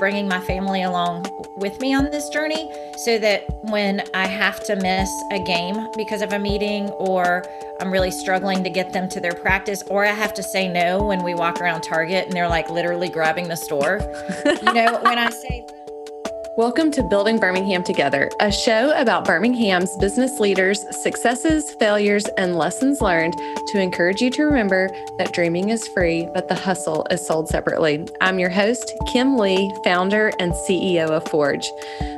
bringing my family along with me on this journey so that when I have to miss a game because of a meeting or I'm really struggling to get them to their practice or I have to say no when we walk around Target and they're like literally grabbing the store. you know, when I say Welcome to Building Birmingham Together, a show about Birmingham's business leaders' successes, failures, and lessons learned to encourage you to remember that dreaming is free, but the hustle is sold separately. I'm your host, Kim Lee, founder and CEO of Forge.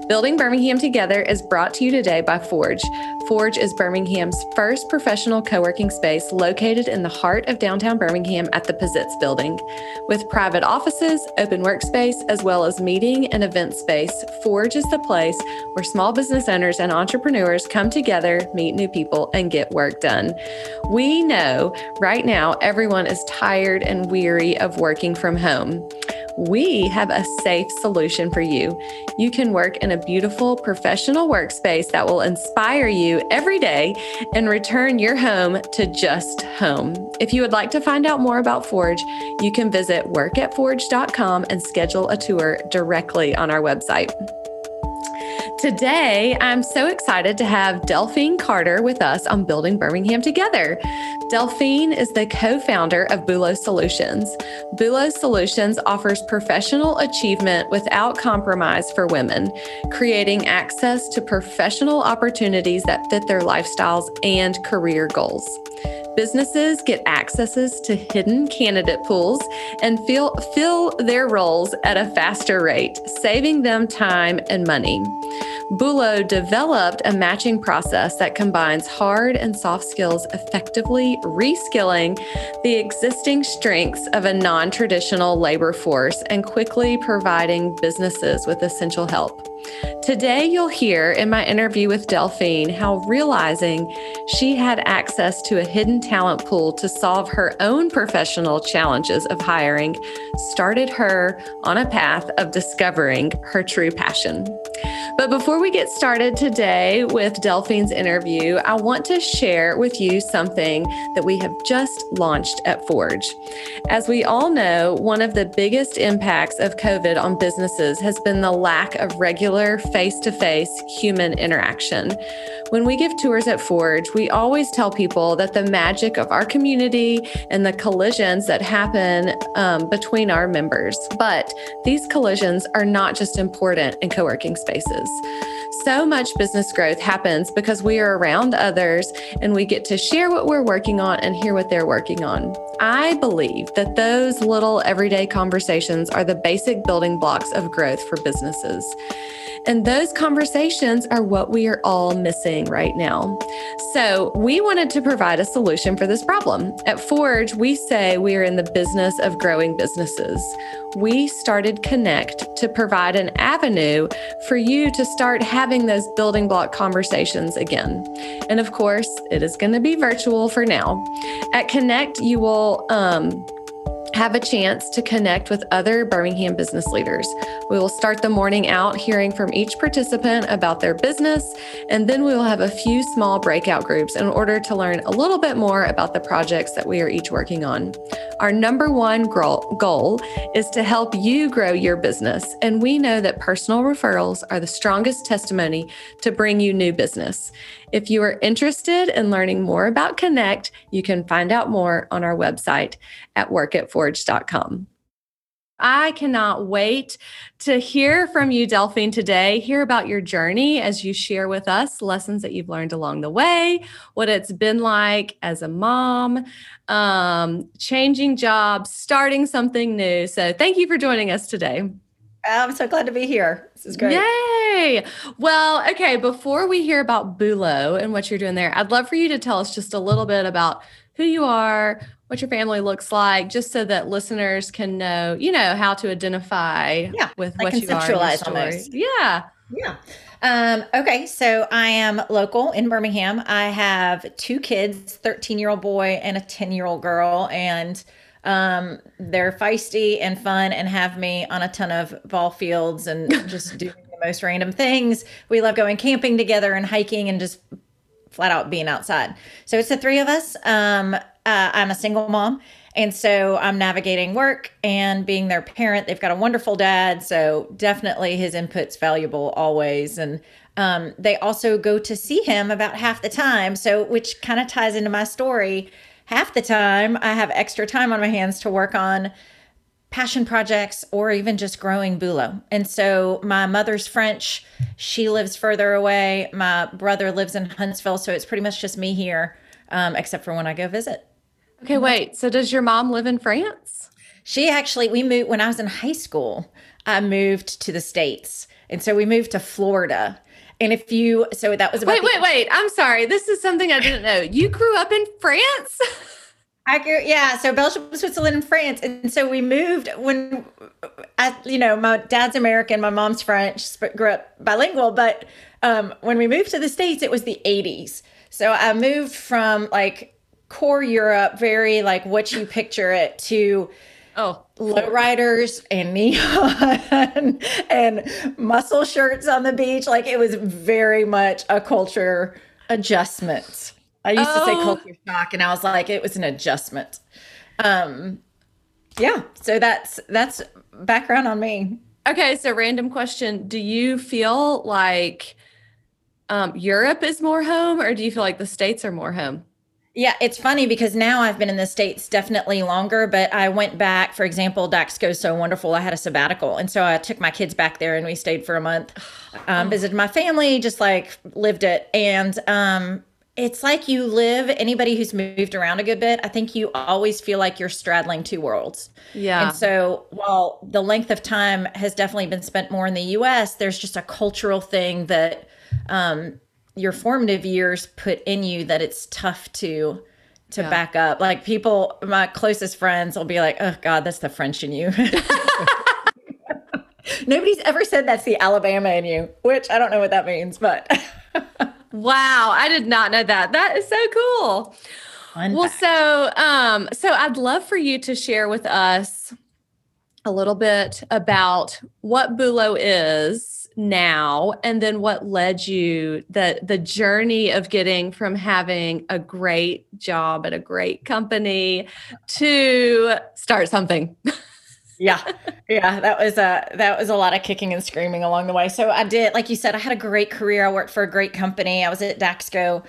Building Birmingham Together is brought to you today by Forge. Forge is Birmingham's first professional co working space located in the heart of downtown Birmingham at the Pizitz Building. With private offices, open workspace, as well as meeting and event space, Forge is the place where small business owners and entrepreneurs come together, meet new people, and get work done. We know right now everyone is tired and weary of working from home we have a safe solution for you. You can work in a beautiful professional workspace that will inspire you every day and return your home to just home. If you would like to find out more about Forge, you can visit workatforge.com and schedule a tour directly on our website. Today, I'm so excited to have Delphine Carter with us on Building Birmingham Together. Delphine is the co founder of Bulo Solutions. Bulo Solutions offers professional achievement without compromise for women, creating access to professional opportunities that fit their lifestyles and career goals. Businesses get accesses to hidden candidate pools and fill, fill their roles at a faster rate, saving them time and money. Bulo developed a matching process that combines hard and soft skills, effectively reskilling the existing strengths of a non traditional labor force and quickly providing businesses with essential help. Today, you'll hear in my interview with Delphine how realizing she had access to a hidden talent pool to solve her own professional challenges of hiring started her on a path of discovering her true passion. But before we get started today with Delphine's interview, I want to share with you something that we have just launched at Forge. As we all know, one of the biggest impacts of COVID on businesses has been the lack of regular face to face human interaction. When we give tours at Forge, we always tell people that the magic of our community and the collisions that happen um, between our members. But these collisions are not just important in co working spaces. So much business growth happens because we are around others and we get to share what we're working on and hear what they're working on. I believe that those little everyday conversations are the basic building blocks of growth for businesses. And those conversations are what we are all missing right now. So, we wanted to provide a solution for this problem. At Forge, we say we are in the business of growing businesses. We started Connect to provide an avenue for you to start having those building block conversations again. And of course, it is going to be virtual for now. At Connect, you will um, have a chance to connect with other Birmingham business leaders. We will start the morning out hearing from each participant about their business, and then we will have a few small breakout groups in order to learn a little bit more about the projects that we are each working on. Our number one goal is to help you grow your business, and we know that personal referrals are the strongest testimony to bring you new business. If you are interested in learning more about Connect, you can find out more on our website at I cannot wait to hear from you, Delphine, today. Hear about your journey as you share with us lessons that you've learned along the way, what it's been like as a mom, um, changing jobs, starting something new. So, thank you for joining us today. I'm so glad to be here. This is great. Yay. Well, okay, before we hear about Bulo and what you're doing there, I'd love for you to tell us just a little bit about who you are, what your family looks like, just so that listeners can know, you know, how to identify yeah, with what you are. Almost. Yeah. Yeah. Um, okay, so I am local in Birmingham. I have two kids, 13 year old boy and a 10 year old girl, and um, they're feisty and fun and have me on a ton of ball fields and just doing the most random things. We love going camping together and hiking and just flat out being outside. So it's the three of us. Um, uh, I'm a single mom And so I'm navigating work and being their parent. They've got a wonderful dad. So definitely his input's valuable always. And um, they also go to see him about half the time. So, which kind of ties into my story. Half the time, I have extra time on my hands to work on passion projects or even just growing Bulo. And so my mother's French, she lives further away. My brother lives in Huntsville. So it's pretty much just me here, um, except for when I go visit. Okay, wait. So does your mom live in France? She actually, we moved when I was in high school, I moved to the States. And so we moved to Florida. And if you, so that was about. Wait, wait, wait. I'm sorry. This is something I didn't know. You grew up in France? I grew, yeah. So Belgium, Switzerland, and France. And so we moved when, I, you know, my dad's American, my mom's French, grew up bilingual. But um, when we moved to the States, it was the 80s. So I moved from like core Europe, very like what you picture it, to oh lowriders and neon and muscle shirts on the beach. Like it was very much a culture adjustment. I used oh. to say oh. culture shock, and I was like, it was an adjustment. Um, yeah. So that's that's background on me. Okay. So random question: Do you feel like um, Europe is more home, or do you feel like the states are more home? Yeah, it's funny because now I've been in the States definitely longer, but I went back, for example, Daxco's so wonderful. I had a sabbatical. And so I took my kids back there and we stayed for a month, um, visited my family, just like lived it. And um, it's like you live, anybody who's moved around a good bit, I think you always feel like you're straddling two worlds. Yeah. And so while the length of time has definitely been spent more in the US, there's just a cultural thing that, um, your formative years put in you that it's tough to to yeah. back up. Like people, my closest friends will be like, "Oh God, that's the French in you." Nobody's ever said that's the Alabama in you, which I don't know what that means, but wow, I did not know that. That is so cool. Fun well, fact. so um, so I'd love for you to share with us a little bit about what Bulo is now and then what led you the the journey of getting from having a great job at a great company to start something. Yeah. Yeah that was a that was a lot of kicking and screaming along the way. So i did like you said i had a great career. I worked for a great company. I was at daxco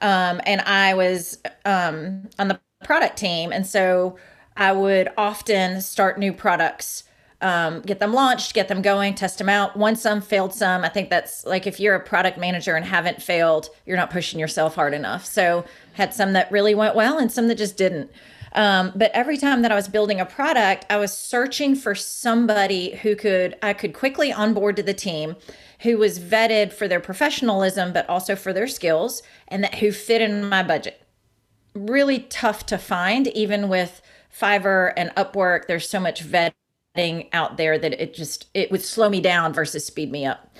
um, and i was um, on the product team. And so i would often start new products um, get them launched, get them going, test them out. Won some, failed some. I think that's like if you're a product manager and haven't failed, you're not pushing yourself hard enough. So had some that really went well and some that just didn't. Um, but every time that I was building a product, I was searching for somebody who could I could quickly onboard to the team, who was vetted for their professionalism, but also for their skills, and that who fit in my budget. Really tough to find, even with Fiverr and Upwork. There's so much vet out there that it just it would slow me down versus speed me up.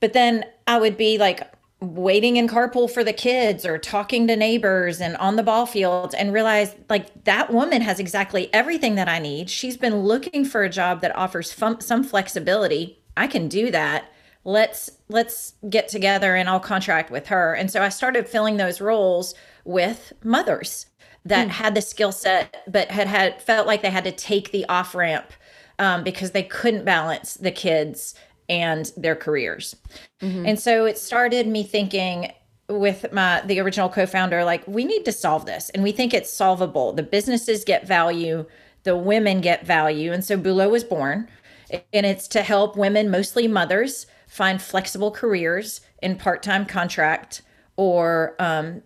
But then I would be like waiting in carpool for the kids or talking to neighbors and on the ball field and realize like that woman has exactly everything that I need. She's been looking for a job that offers fun, some flexibility. I can do that. Let's let's get together and I'll contract with her. And so I started filling those roles with mothers that mm. had the skill set but had had felt like they had to take the off ramp um, because they couldn't balance the kids and their careers. Mm-hmm. And so it started me thinking with my the original co-founder like we need to solve this and we think it's solvable. The businesses get value, the women get value and so Bulo was born and it's to help women mostly mothers find flexible careers in part-time contract or um,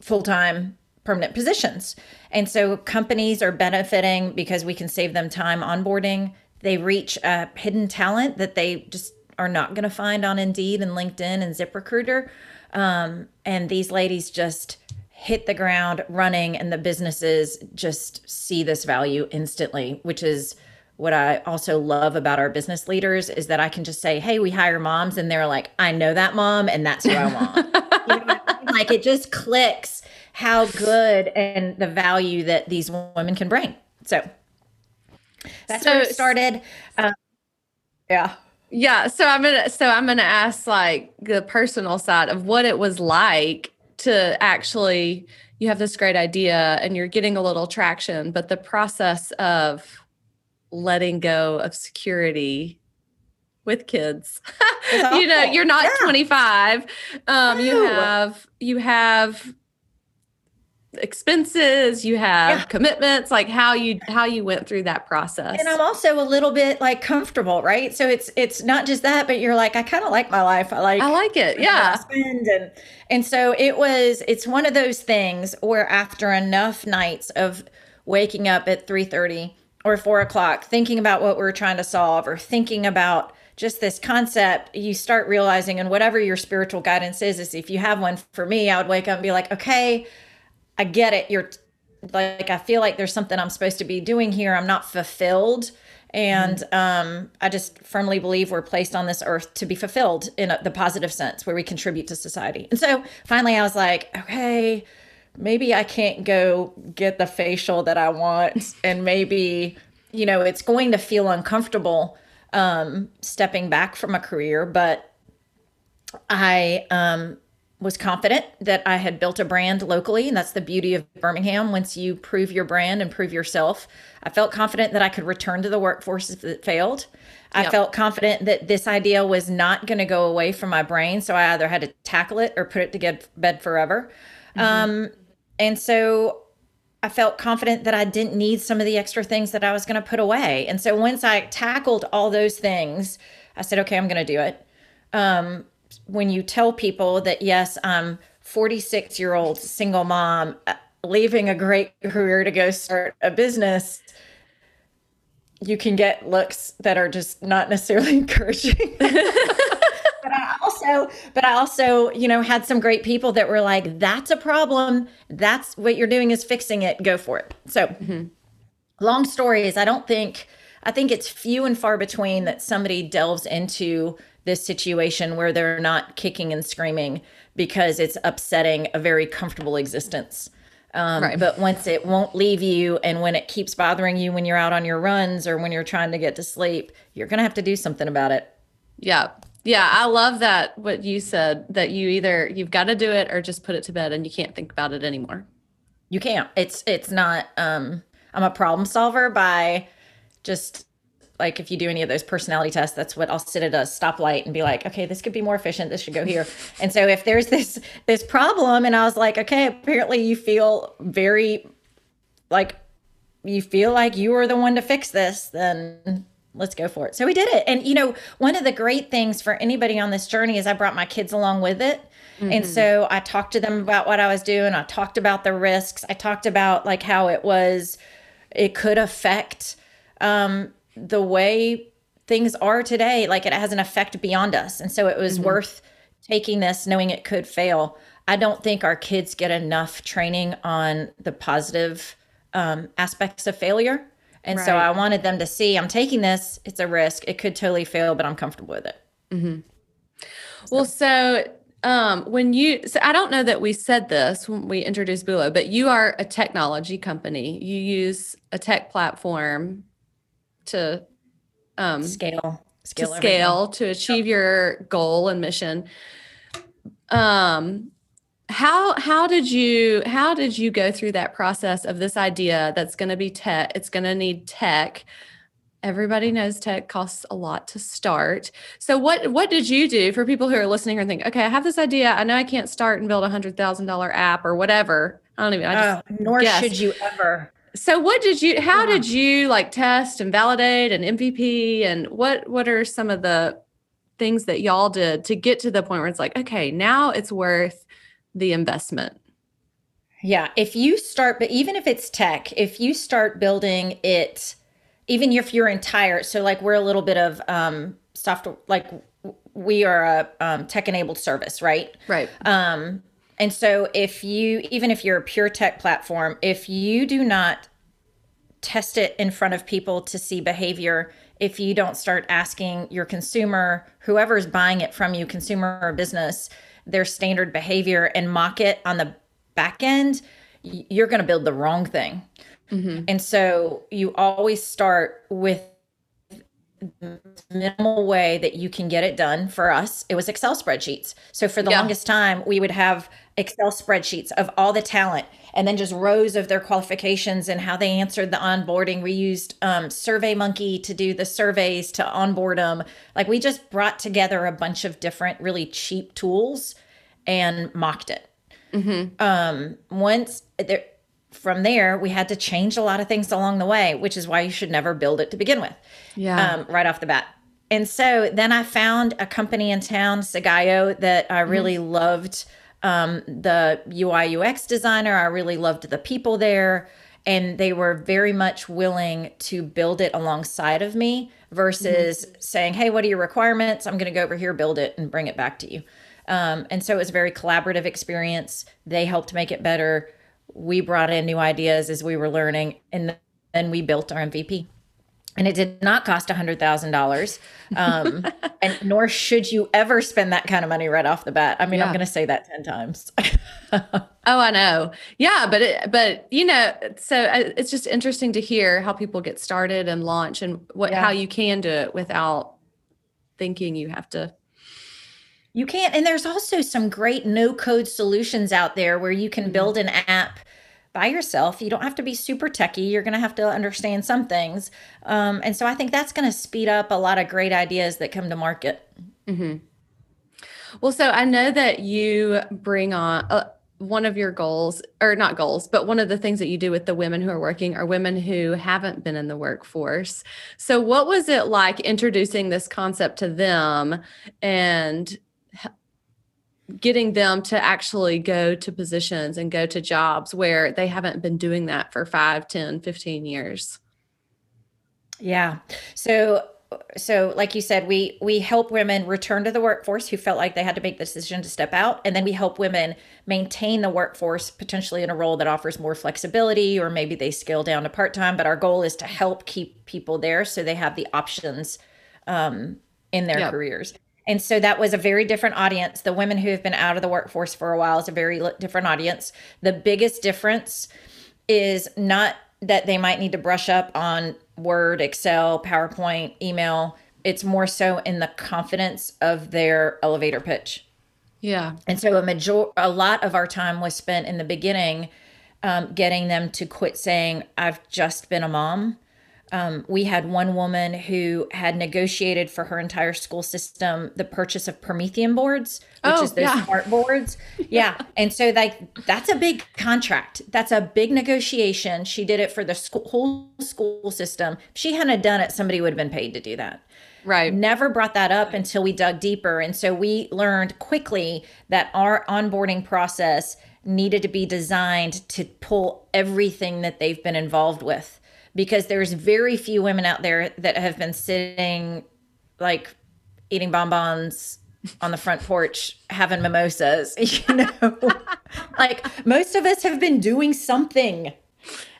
full-time permanent positions. And so companies are benefiting because we can save them time onboarding. They reach a hidden talent that they just are not going to find on Indeed and LinkedIn and ZipRecruiter. Um, and these ladies just hit the ground running, and the businesses just see this value instantly, which is what I also love about our business leaders is that I can just say, "Hey, we hire moms," and they're like, "I know that mom, and that's who I want." you know I mean? Like it just clicks how good and the value that these women can bring. So that's so, where it started. Um, yeah. Yeah. So I'm gonna so I'm gonna ask like the personal side of what it was like to actually you have this great idea and you're getting a little traction, but the process of letting go of security with kids. you know, you're not yeah. 25. Um, you have you have expenses you have yeah. commitments like how you how you went through that process. And i'm also a little bit like comfortable right? So it's it's not just that but you're like i kind of like my life. I like i like it yeah. and and so it was it's one of those things where after enough nights of waking up at 3.30 or 4 o'clock thinking about what we're trying to solve or thinking about just this concept you start realizing and whatever your spiritual guidance is is if you have one for me i would wake up and be like okay I get it. You're like, I feel like there's something I'm supposed to be doing here. I'm not fulfilled. And mm-hmm. um, I just firmly believe we're placed on this earth to be fulfilled in a, the positive sense where we contribute to society. And so finally I was like, okay, maybe I can't go get the facial that I want. and maybe, you know, it's going to feel uncomfortable um, stepping back from a career, but I um, was confident that I had built a brand locally. And that's the beauty of Birmingham. Once you prove your brand and prove yourself, I felt confident that I could return to the workforce if it failed. Yep. I felt confident that this idea was not going to go away from my brain. So I either had to tackle it or put it to get bed forever. Mm-hmm. Um, and so I felt confident that I didn't need some of the extra things that I was going to put away. And so once I tackled all those things, I said, okay, I'm going to do it. Um, when you tell people that yes i'm 46 year old single mom uh, leaving a great career to go start a business you can get looks that are just not necessarily encouraging. But i also but i also you know had some great people that were like that's a problem. That's what you're doing is fixing it. Go for it. So mm-hmm. long story is i don't think i think it's few and far between that somebody delves into this situation where they're not kicking and screaming because it's upsetting a very comfortable existence. Um, right. But once it won't leave you, and when it keeps bothering you when you're out on your runs or when you're trying to get to sleep, you're going to have to do something about it. Yeah. Yeah. I love that, what you said that you either, you've got to do it or just put it to bed and you can't think about it anymore. You can't. It's, it's not, um, I'm a problem solver by just like if you do any of those personality tests, that's what I'll sit at a stoplight and be like, okay, this could be more efficient. This should go here. and so if there's this this problem, and I was like, okay, apparently you feel very like you feel like you are the one to fix this, then let's go for it. So we did it. And you know, one of the great things for anybody on this journey is I brought my kids along with it. Mm-hmm. And so I talked to them about what I was doing. I talked about the risks. I talked about like how it was, it could affect um, the way things are today, like it has an effect beyond us. And so it was mm-hmm. worth taking this, knowing it could fail. I don't think our kids get enough training on the positive um, aspects of failure. And right. so I wanted them to see I'm taking this, it's a risk. It could totally fail, but I'm comfortable with it. Mm-hmm. Well, so um, when you, so I don't know that we said this when we introduced Bulo, but you are a technology company. You use a tech platform to um, scale, scale to scale to achieve your goal and mission. Um, how how did you how did you go through that process of this idea that's going to be tech? It's going to need tech. Everybody knows tech costs a lot to start. So what what did you do for people who are listening and think, okay, I have this idea. I know I can't start and build a hundred thousand dollar app or whatever. I don't even. I just uh, nor guessed. should you ever so what did you how did you like test and validate and mvp and what what are some of the things that y'all did to get to the point where it's like okay now it's worth the investment? Yeah if you start but even if it's tech if you start building it even if you're entire so like we're a little bit of um software like we are a um, tech enabled service right? Right. Um and so if you even if you're a pure tech platform, if you do not test it in front of people to see behavior, if you don't start asking your consumer, whoever's buying it from you, consumer or business, their standard behavior and mock it on the back end, you're going to build the wrong thing. Mm-hmm. And so you always start with minimal way that you can get it done for us it was excel spreadsheets so for the yeah. longest time we would have excel spreadsheets of all the talent and then just rows of their qualifications and how they answered the onboarding we used um, survey monkey to do the surveys to onboard them like we just brought together a bunch of different really cheap tools and mocked it mm-hmm. um, once there from there, we had to change a lot of things along the way, which is why you should never build it to begin with. Yeah. Um, right off the bat. And so then I found a company in town, Sagayo, that I mm-hmm. really mm-hmm. loved. Um, the UI UX designer, I really loved the people there. And they were very much willing to build it alongside of me versus mm-hmm. saying, Hey, what are your requirements? I'm going to go over here, build it, and bring it back to you. Um, and so it was a very collaborative experience. They helped make it better we brought in new ideas as we were learning and then we built our mvp and it did not cost a hundred thousand um, dollars and nor should you ever spend that kind of money right off the bat i mean yeah. i'm going to say that 10 times oh i know yeah but it, but you know so uh, it's just interesting to hear how people get started and launch and what yeah. how you can do it without thinking you have to you can't. And there's also some great no code solutions out there where you can mm-hmm. build an app by yourself. You don't have to be super techy. You're going to have to understand some things. Um, and so I think that's going to speed up a lot of great ideas that come to market. Mm-hmm. Well, so I know that you bring on. Uh, one of your goals, or not goals, but one of the things that you do with the women who are working are women who haven't been in the workforce. So, what was it like introducing this concept to them and getting them to actually go to positions and go to jobs where they haven't been doing that for 5 10 15 years. Yeah. So so like you said we we help women return to the workforce who felt like they had to make the decision to step out. And then we help women maintain the workforce potentially in a role that offers more flexibility or maybe they scale down to part-time. But our goal is to help keep people there so they have the options um, in their yep. careers and so that was a very different audience. The women who have been out of the workforce for a while is a very different audience. The biggest difference is not that they might need to brush up on Word, Excel, PowerPoint, email. It's more so in the confidence of their elevator pitch. Yeah. And so a major a lot of our time was spent in the beginning um, getting them to quit saying, I've just been a mom um, we had one woman who had negotiated for her entire school system the purchase of Promethean boards, which oh, is those yeah. smart boards. Yeah. and so like that's a big contract. That's a big negotiation. She did it for the school, whole school system. If she hadn't done it, somebody would have been paid to do that. Right. Never brought that up until we dug deeper. And so we learned quickly that our onboarding process needed to be designed to pull everything that they've been involved with because there's very few women out there that have been sitting like eating bonbons on the front porch having mimosas, you know. like most of us have been doing something.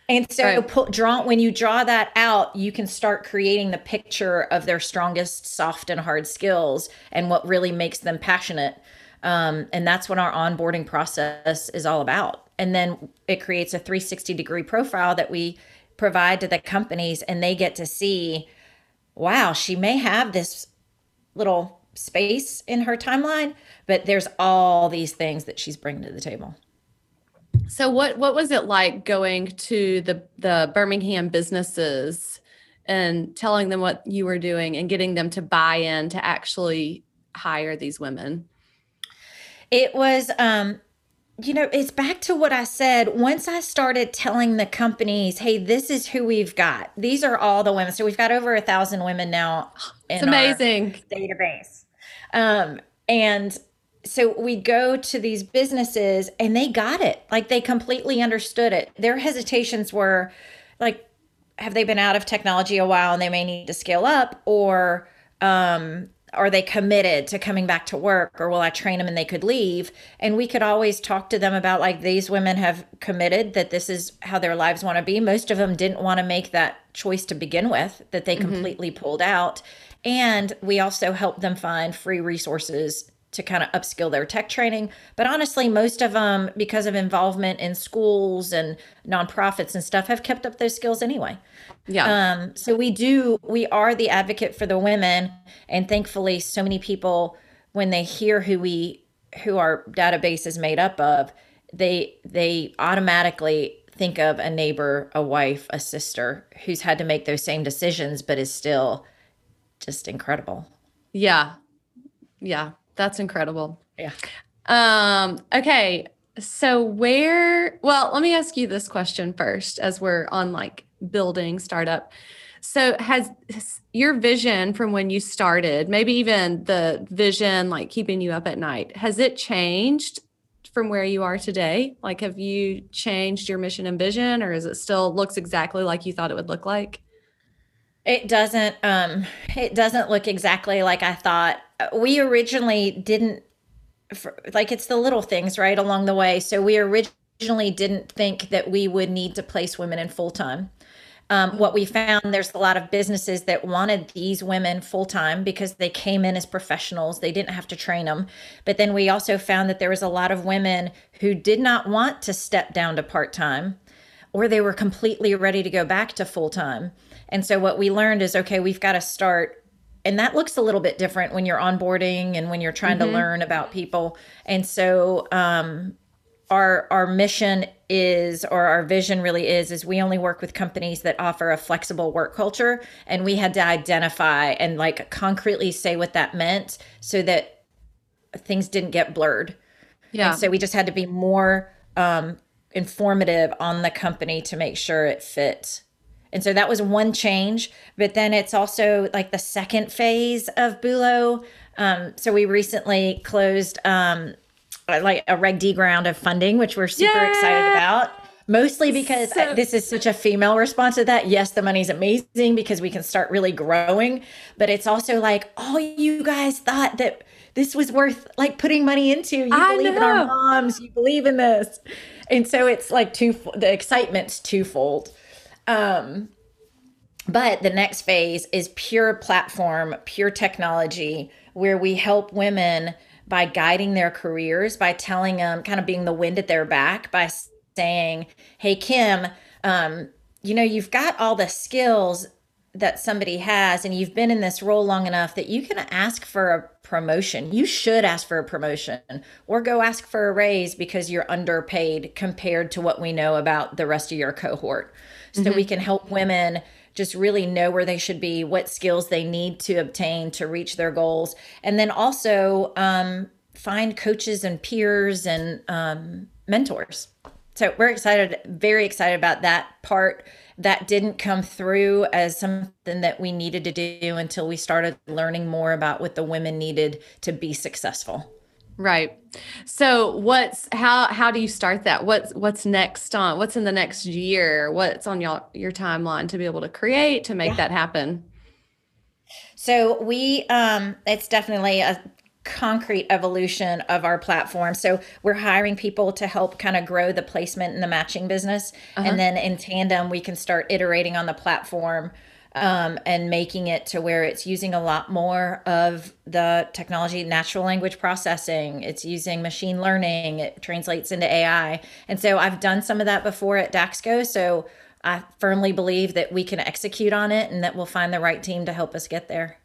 And so right. put, draw when you draw that out, you can start creating the picture of their strongest soft and hard skills and what really makes them passionate. Um, and that's what our onboarding process is all about. And then it creates a 360 degree profile that we provide to the companies and they get to see wow she may have this little space in her timeline but there's all these things that she's bringing to the table. So what what was it like going to the the Birmingham businesses and telling them what you were doing and getting them to buy in to actually hire these women? It was um you know, it's back to what I said. Once I started telling the companies, hey, this is who we've got. These are all the women. So we've got over a thousand women now in it's amazing. database. Um, and so we go to these businesses and they got it. Like they completely understood it. Their hesitations were like, have they been out of technology a while and they may need to scale up? Or um, are they committed to coming back to work or will I train them and they could leave? And we could always talk to them about like these women have committed that this is how their lives want to be. Most of them didn't want to make that choice to begin with, that they mm-hmm. completely pulled out. And we also help them find free resources to kind of upskill their tech training. But honestly, most of them, because of involvement in schools and nonprofits and stuff, have kept up those skills anyway. Yeah. Um, so we do, we are the advocate for the women. And thankfully, so many people, when they hear who we, who our database is made up of, they, they automatically think of a neighbor, a wife, a sister who's had to make those same decisions, but is still just incredible. Yeah. Yeah. That's incredible. Yeah. Um, okay. So where well, let me ask you this question first as we're on like building startup. So has, your vision from when you started, maybe even the vision like keeping you up at night, has it changed from where you are today? Like have you changed your mission and vision or is it still looks exactly like you thought it would look like? It doesn't um it doesn't look exactly like I thought. We originally didn't like it's the little things right along the way. So we originally didn't think that we would need to place women in full time. Um, what we found there's a lot of businesses that wanted these women full time because they came in as professionals they didn't have to train them but then we also found that there was a lot of women who did not want to step down to part time or they were completely ready to go back to full time and so what we learned is okay, we've got to start and that looks a little bit different when you're onboarding and when you're trying mm-hmm. to learn about people. And so um our our mission is or our vision really is is we only work with companies that offer a flexible work culture and we had to identify and like concretely say what that meant so that things didn't get blurred. Yeah. And so we just had to be more um informative on the company to make sure it fit and so that was one change. But then it's also like the second phase of Bulo. Um, so we recently closed um, like a Reg D round of funding, which we're super yeah. excited about. Mostly because so, this is such a female response to that. Yes, the money's amazing because we can start really growing, but it's also like, oh, you guys thought that this was worth like putting money into. You I believe know. in our moms, you believe in this. And so it's like two the excitement's twofold. Um, but the next phase is pure platform, pure technology, where we help women by guiding their careers, by telling them, kind of being the wind at their back, by saying, Hey, Kim, um, you know, you've got all the skills that somebody has, and you've been in this role long enough that you can ask for a promotion. You should ask for a promotion or go ask for a raise because you're underpaid compared to what we know about the rest of your cohort so mm-hmm. we can help women just really know where they should be, what skills they need to obtain to reach their goals, and then also um, find coaches and peers and um, mentors. So we're excited, very excited about that part. That didn't come through as something that we needed to do until we started learning more about what the women needed to be successful. Right. So what's how how do you start that? What's what's next on what's in the next year? What's on your your timeline to be able to create to make yeah. that happen? So we um it's definitely a concrete evolution of our platform. So we're hiring people to help kind of grow the placement and the matching business uh-huh. and then in tandem we can start iterating on the platform um, and making it to where it's using a lot more of the technology, natural language processing. It's using machine learning. It translates into AI. And so I've done some of that before at Daxco. So I firmly believe that we can execute on it and that we'll find the right team to help us get there.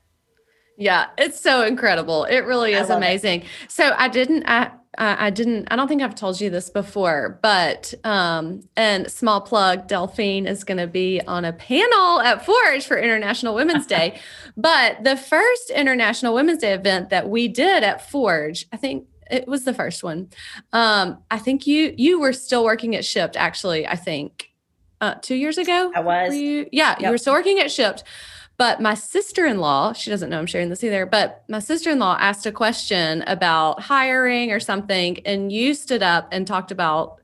Yeah, it's so incredible. It really is amazing. It. So I didn't I I didn't, I don't think I've told you this before, but, um, and small plug, Delphine is going to be on a panel at Forge for International Women's Day. but the first International Women's Day event that we did at Forge, I think it was the first one. Um, I think you, you were still working at Shipt actually, I think, uh, two years ago. I was. You? Yeah. Yep. You were still working at Shipt. But my sister in law, she doesn't know I'm sharing this either, but my sister in law asked a question about hiring or something. And you stood up and talked about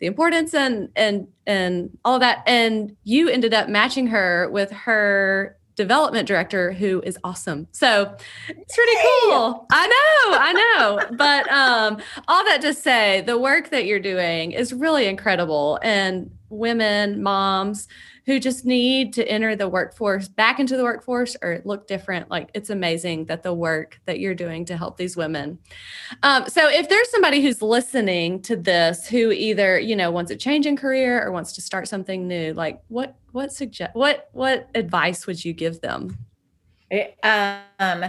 the importance and and and all that. And you ended up matching her with her development director who is awesome. So it's pretty cool. I know i know. But um all that to say the work that you're doing is really incredible. And women moms who just need to enter the workforce back into the workforce or look different. Like it's amazing that the work that you're doing to help these women. Um, so if there's somebody who's listening to this who either you know wants a change in career or wants to start something new like what what suggest what what advice would you give them? It, um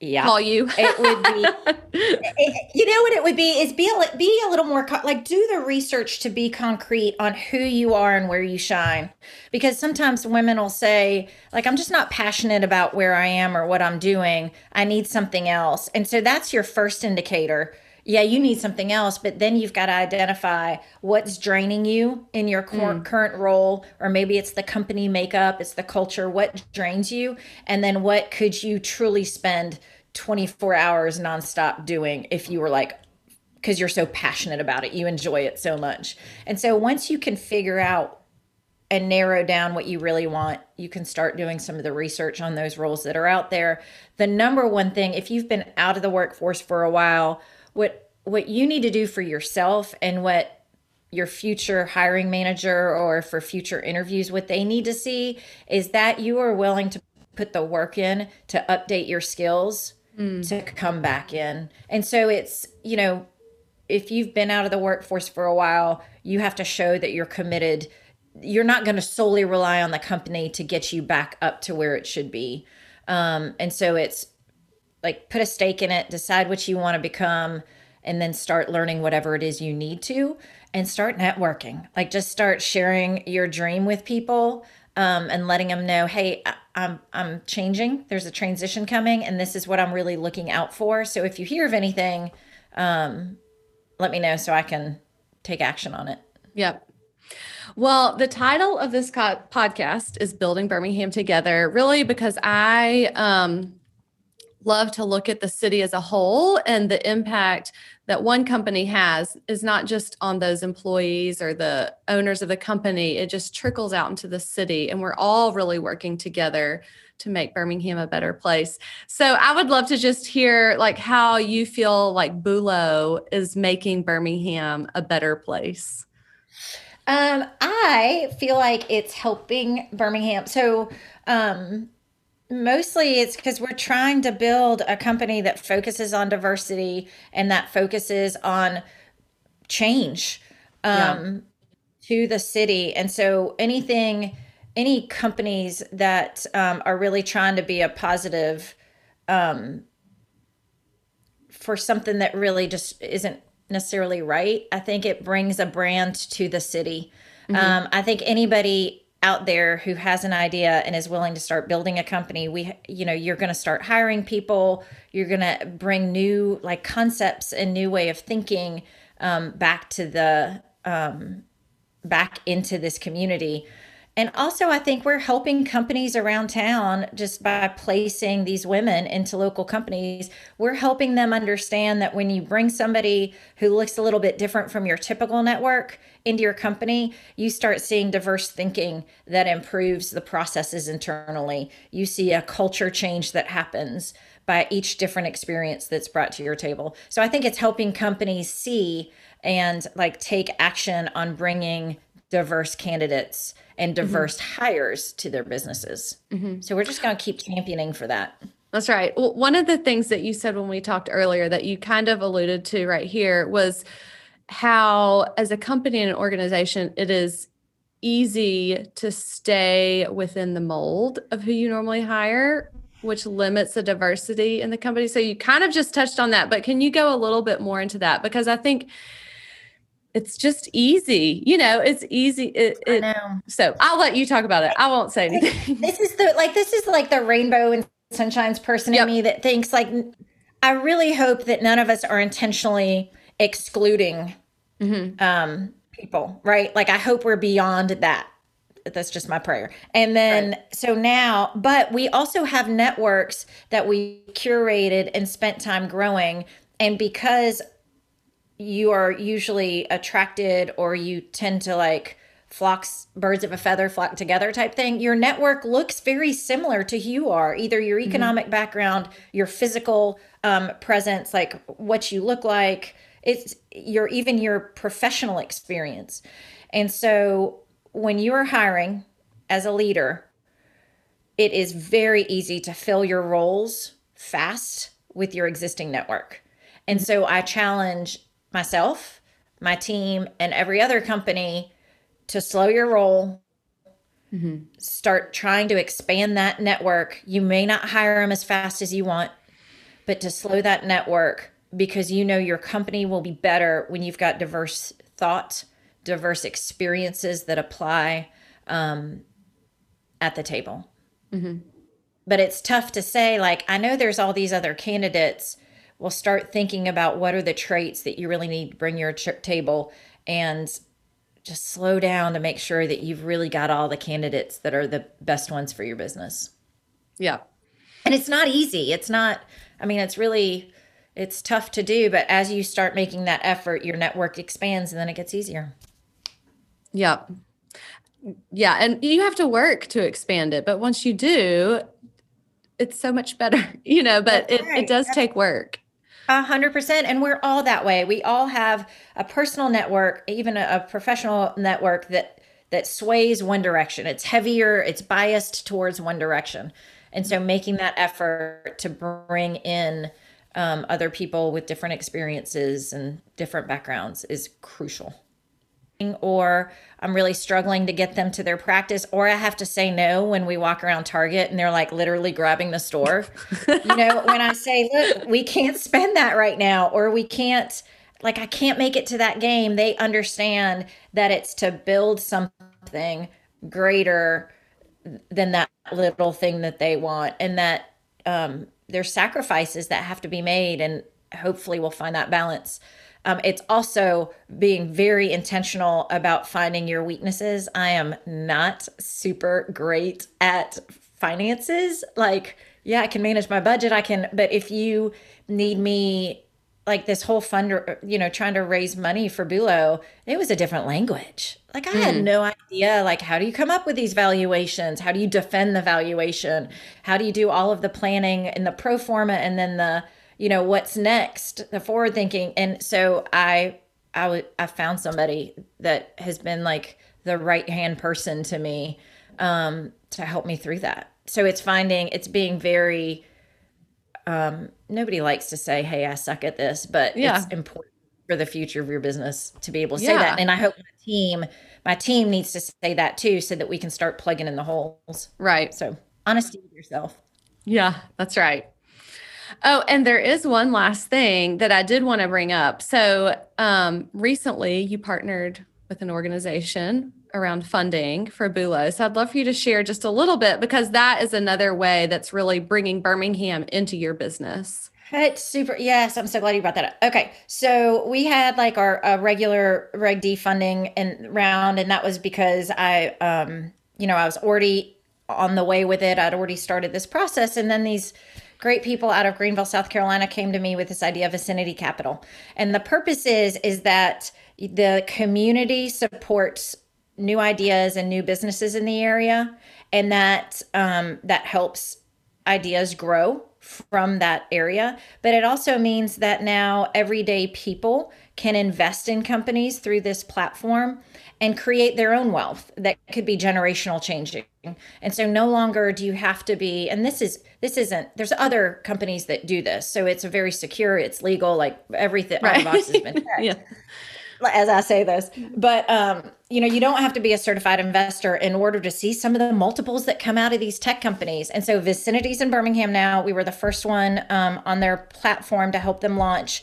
yeah. Call you. It would be it, you know what it would be? Is be a, be a little more like do the research to be concrete on who you are and where you shine. Because sometimes women will say like i'm just not passionate about where i am or what i'm doing. I need something else. And so that's your first indicator yeah you need something else but then you've got to identify what's draining you in your cor- mm. current role or maybe it's the company makeup it's the culture what drains you and then what could you truly spend 24 hours nonstop doing if you were like because you're so passionate about it you enjoy it so much and so once you can figure out and narrow down what you really want, you can start doing some of the research on those roles that are out there. The number one thing, if you've been out of the workforce for a while, what what you need to do for yourself and what your future hiring manager or for future interviews what they need to see is that you are willing to put the work in to update your skills mm. to come back in. And so it's, you know, if you've been out of the workforce for a while, you have to show that you're committed. You're not going to solely rely on the company to get you back up to where it should be. Um, and so it's like put a stake in it, decide what you want to become, and then start learning whatever it is you need to and start networking. Like just start sharing your dream with people um, and letting them know, hey, I'm I'm changing. There's a transition coming, and this is what I'm really looking out for. So if you hear of anything, um, let me know so I can take action on it. Yep. Well, the title of this co- podcast is Building Birmingham Together, really because I um, love to look at the city as a whole and the impact that one company has is not just on those employees or the owners of the company. It just trickles out into the city and we're all really working together to make birmingham a better place. So i would love to just hear like how you feel like bulo is making birmingham a better place. Um, I feel like it's helping Birmingham. So, um, Mostly it's because we're trying to build a company that focuses on diversity and that focuses on change um, yeah. to the city. And so anything, any companies that um, are really trying to be a positive um, for something that really just isn't necessarily right, I think it brings a brand to the city. Mm-hmm. Um, I think anybody out there who has an idea and is willing to start building a company we you know you're going to start hiring people. You're going to bring new like concepts and new way of thinking um, back to the um, back into this community and also, I think we're helping companies around town just by placing these women into local companies. We're helping them understand that when you bring somebody who looks a little bit different from your typical network into your company, you start seeing diverse thinking that improves the processes internally. You see a culture change that happens by each different experience that's brought to your table. So I think it's helping companies see and like take action on bringing diverse candidates and mm-hmm. diverse mm-hmm. hires to their businesses. Mm-hmm. So we're just going to keep championing for that. That's right. Well, one of the things that you said when we talked earlier that you kind of alluded to right here was how, as a company and an organization, it is easy to stay within the mold of who you normally hire, which limits the diversity in the company. So you kind of just touched on that, but can you go a little bit more into that? Because I think it's just easy. You know, it's easy. It, it, I know. So I'll let you talk about it. I won't say anything. This is the like this is like the rainbow and sunshine's person yep. in me that thinks like I really hope that none of us are intentionally excluding mm-hmm. um, people, right? Like I hope we're beyond that. That's just my prayer. And then right. so now, but we also have networks that we curated and spent time growing. And because you are usually attracted or you tend to like flocks birds of a feather flock together type thing your network looks very similar to who you are either your mm-hmm. economic mm-hmm. background your physical um, presence like what you look like it's your even your professional experience and so when you're hiring as a leader, it is very easy to fill your roles fast with your existing network. And so I challenge myself, my team, and every other company to slow your roll, mm-hmm. start trying to expand that network. You may not hire them as fast as you want, but to slow that network because you know your company will be better when you've got diverse thought, diverse experiences that apply um, at the table. Mm-hmm. But it's tough to say, like, I know there's all these other candidates. Well, start thinking about what are the traits that you really need to bring your ch- table and just slow down to make sure that you've really got all the candidates that are the best ones for your business. Yeah. And it's not easy. It's not, I mean, it's really, it's tough to do, but as you start making that effort, your network expands and then it gets easier. Yeah. Yeah. And you have to work to expand it. But once you do, it's so much better, you know, but it, it does That's- take work. A hundred percent. And we're all that way. We all have a personal network, even a, a, professional network that that sways one direction. It's heavier, it's biased towards one direction. And so making that effort to bring in um, other people with different experiences and different backgrounds is crucial or I'm really struggling to get them to their practice, or I have to say no when we walk around Target and they're like literally grabbing the store. you know, when I say, look, we can't spend that right now, or we can't, like, I can't make it to that game, they understand that it's to build something greater than that little thing that they want, and that um, there's sacrifices that have to be made, and hopefully we'll find that balance. Um, it's also being very intentional about finding your weaknesses. I am not super great at finances. Like, yeah, I can manage my budget. I can, but if you need me, like this whole fund, you know, trying to raise money for Bulo, it was a different language. Like I mm. had hmm. no idea. Like, how do you come up with these valuations? How do you defend the valuation? How do you do all of the planning and the pro forma and then the you know what's next the forward thinking and so i i w- I found somebody that has been like the right hand person to me um to help me through that. So it's finding it's being very um nobody likes to say hey i suck at this but yeah. it's important for the future of your business to be able to say yeah. that and i hope my team my team needs to say that too so that we can start plugging in the holes. Right. So honesty with yourself. Yeah that's right Oh, and there is one last thing that I did want to bring up. So, um, recently you partnered with an organization around funding for Bulo. So, I'd love for you to share just a little bit because that is another way that's really bringing Birmingham into your business. It's super. Yes, I'm so glad you brought that up. Okay, so we had like our regular Reg D funding and round, and that was because I, um, you know, I was already on the way with it. I'd already started this process, and then these great people out of Greenville, South Carolina came to me with this idea of vicinity capital. And the purpose is is that the community supports new ideas and new businesses in the area and that um, that helps ideas grow from that area but it also means that now everyday people can invest in companies through this platform and create their own wealth that could be generational changing. And so no longer do you have to be and this is this isn't there's other companies that do this. So it's a very secure, it's legal, like everything right. all been checked. yeah. As I say this, but um, you know, you don't have to be a certified investor in order to see some of the multiples that come out of these tech companies. And so, Vicinity's in Birmingham now, we were the first one um, on their platform to help them launch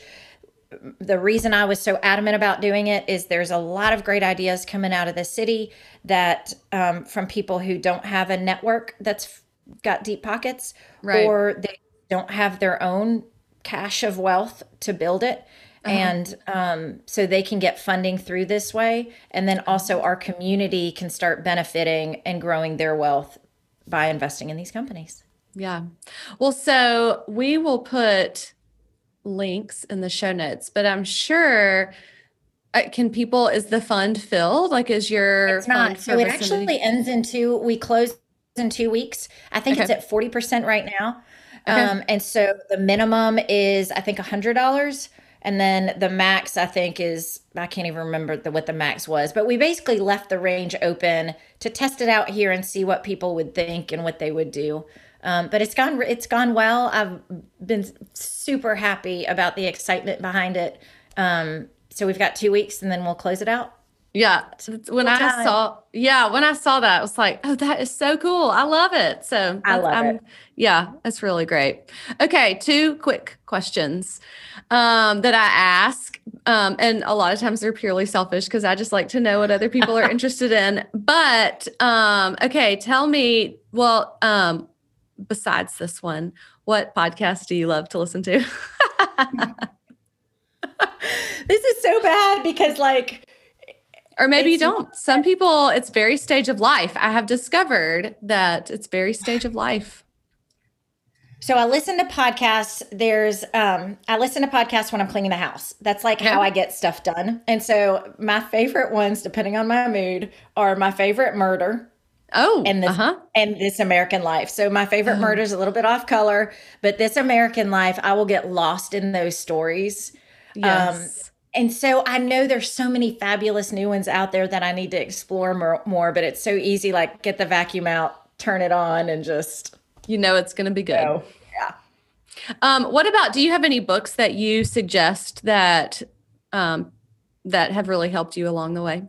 the reason I was so adamant about doing it is there's a lot of great ideas coming out of the city that um, from people who don't have a network that's got deep pockets right. or they don't have their own cache of wealth to build it. Uh-huh. And um, so they can get funding through this way. And then also our community can start benefiting and growing their wealth by investing in these companies. Yeah. Well, so we will put links in the show notes, but I'm sure uh, can people is the fund filled? Like is your it's not. So it actually ends in two we close in two weeks. I think okay. it's at 40% right now. Okay. Um, and so the minimum is I think a hundred dollars and then the max I think is I can't even remember the, what the max was, but we basically left the range open to test it out here and see what people would think and what they would do. Um, but it's gone it's gone well. I've been super happy about the excitement behind it. Um, so we've got two weeks and then we'll close it out. Yeah. When I time. saw, yeah, when I saw that, I was like, oh, that is so cool. I love it. So I love I'm, it. Yeah, it's really great. Okay. Two quick questions um, that I ask. Um, and a lot of times they're purely selfish because I just like to know what other people are interested in. But um, okay, tell me, well, um, besides this one, what podcast do you love to listen to? this is so bad because like or maybe you don't. Some people, it's very stage of life. I have discovered that it's very stage of life. So I listen to podcasts. There's um I listen to podcasts when I'm cleaning the house. That's like how I get stuff done. And so my favorite ones, depending on my mood, are my favorite murder Oh, And this- uh-huh. and This American Life. So my favorite Oh. murder is a little bit off color, but This American Life, I will get lost in those stories. Yes. And so I know there's so many fabulous new ones out there that I need to explore more, more but it's so easy like get the vacuum out, turn it on and just you know it's going to be good. go. Yeah. Um, what about? Do you have any books that you suggest that um, that have really helped you along the way?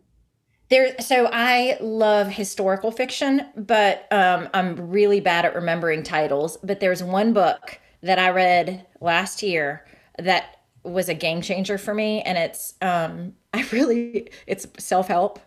There, so I love historical fiction, but um, I'm really bad at remembering titles. But there's one book that I read last year that was a game changer for me, and it's um, I really it's self help,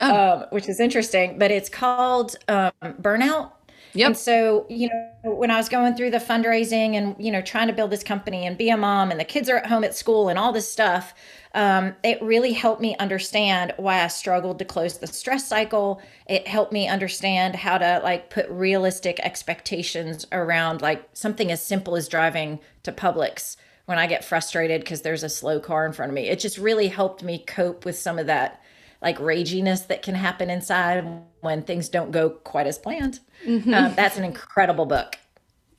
Oh. um, which is interesting. But it's called um, Burnout. Yep. And so, you know, when I was going through the fundraising and, you know, trying to build this company and be a mom and the kids are at home at school and all this stuff, um, it really helped me understand why I struggled to close the stress cycle. It helped me understand how to like put realistic expectations around like something as simple as driving to Publix when I get frustrated because there's a slow car in front of me. It just really helped me cope with some of that like raginess that can happen inside when things don't go quite as planned. Mm-hmm. Um, that's an incredible book.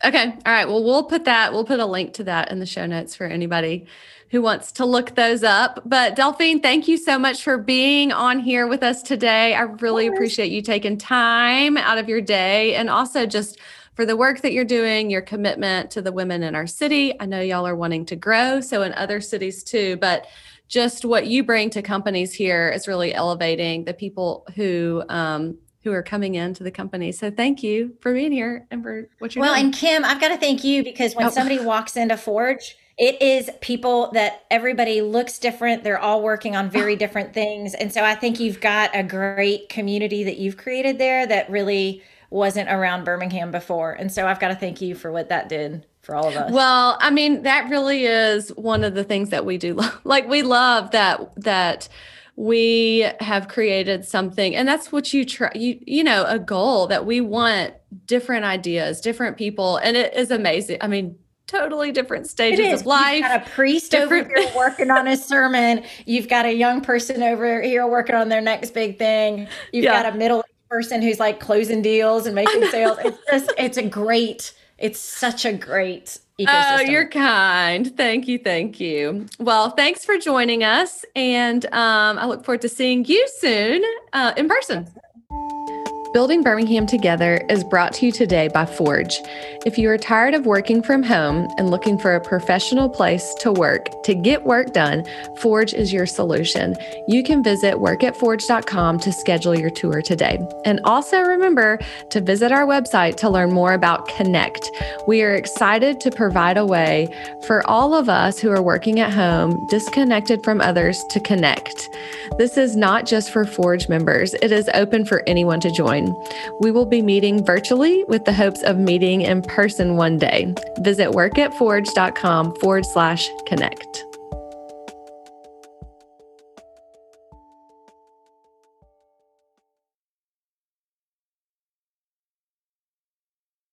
Okay. All right. Well, we'll put that, we'll put a link to that in the show notes for anybody who wants to look those up. But Delphine, thank you so much for being on here with us today. I really appreciate you taking time out of your day and also just for the work that you're doing, your commitment to the women in our city. I know y'all are wanting to grow, so in other cities too, but just what you bring to companies here is really elevating the people who um, who are coming into the company. So thank you for being here and for what you're Well, doing. and Kim, I've got to thank you because when Oh. somebody walks into Forge, it is people that everybody looks different. They're all working on very oh. different things. And so I think you've got a great community that you've created there that really wasn't around Birmingham before. And so I've got to thank you for what that did for all of us. Well, I mean, that really is one of the things that we do. love. Like we love that that we have created something and that's what you try you you know, a goal that we want different ideas, different people and it is amazing. I mean, totally different stages of life. You've got a priest over here working on his sermon. You've got a young person over here working on their next big thing. You've Yeah. got a middle person who's like closing deals and making sales. It's just, it's a great, it's such a great ecosystem. Oh, you're kind. Thank you. Thank you. Well, thanks for joining us. And um, I look forward to seeing you soon uh, in person. Building Birmingham Together is brought to you today by Forge. If you are tired of working from home and looking for a professional place to work to get work done, Forge is your solution. You can visit workatforge.com to schedule your tour today. And also remember to visit our website to learn more about Connect. We are excited to provide a way for all of us who are working at home, disconnected from others, to connect. This is not just for Forge members, it is open for anyone to join. We will be meeting virtually with the hopes of meeting in person one day. Visit workatforge.com forward slash connect.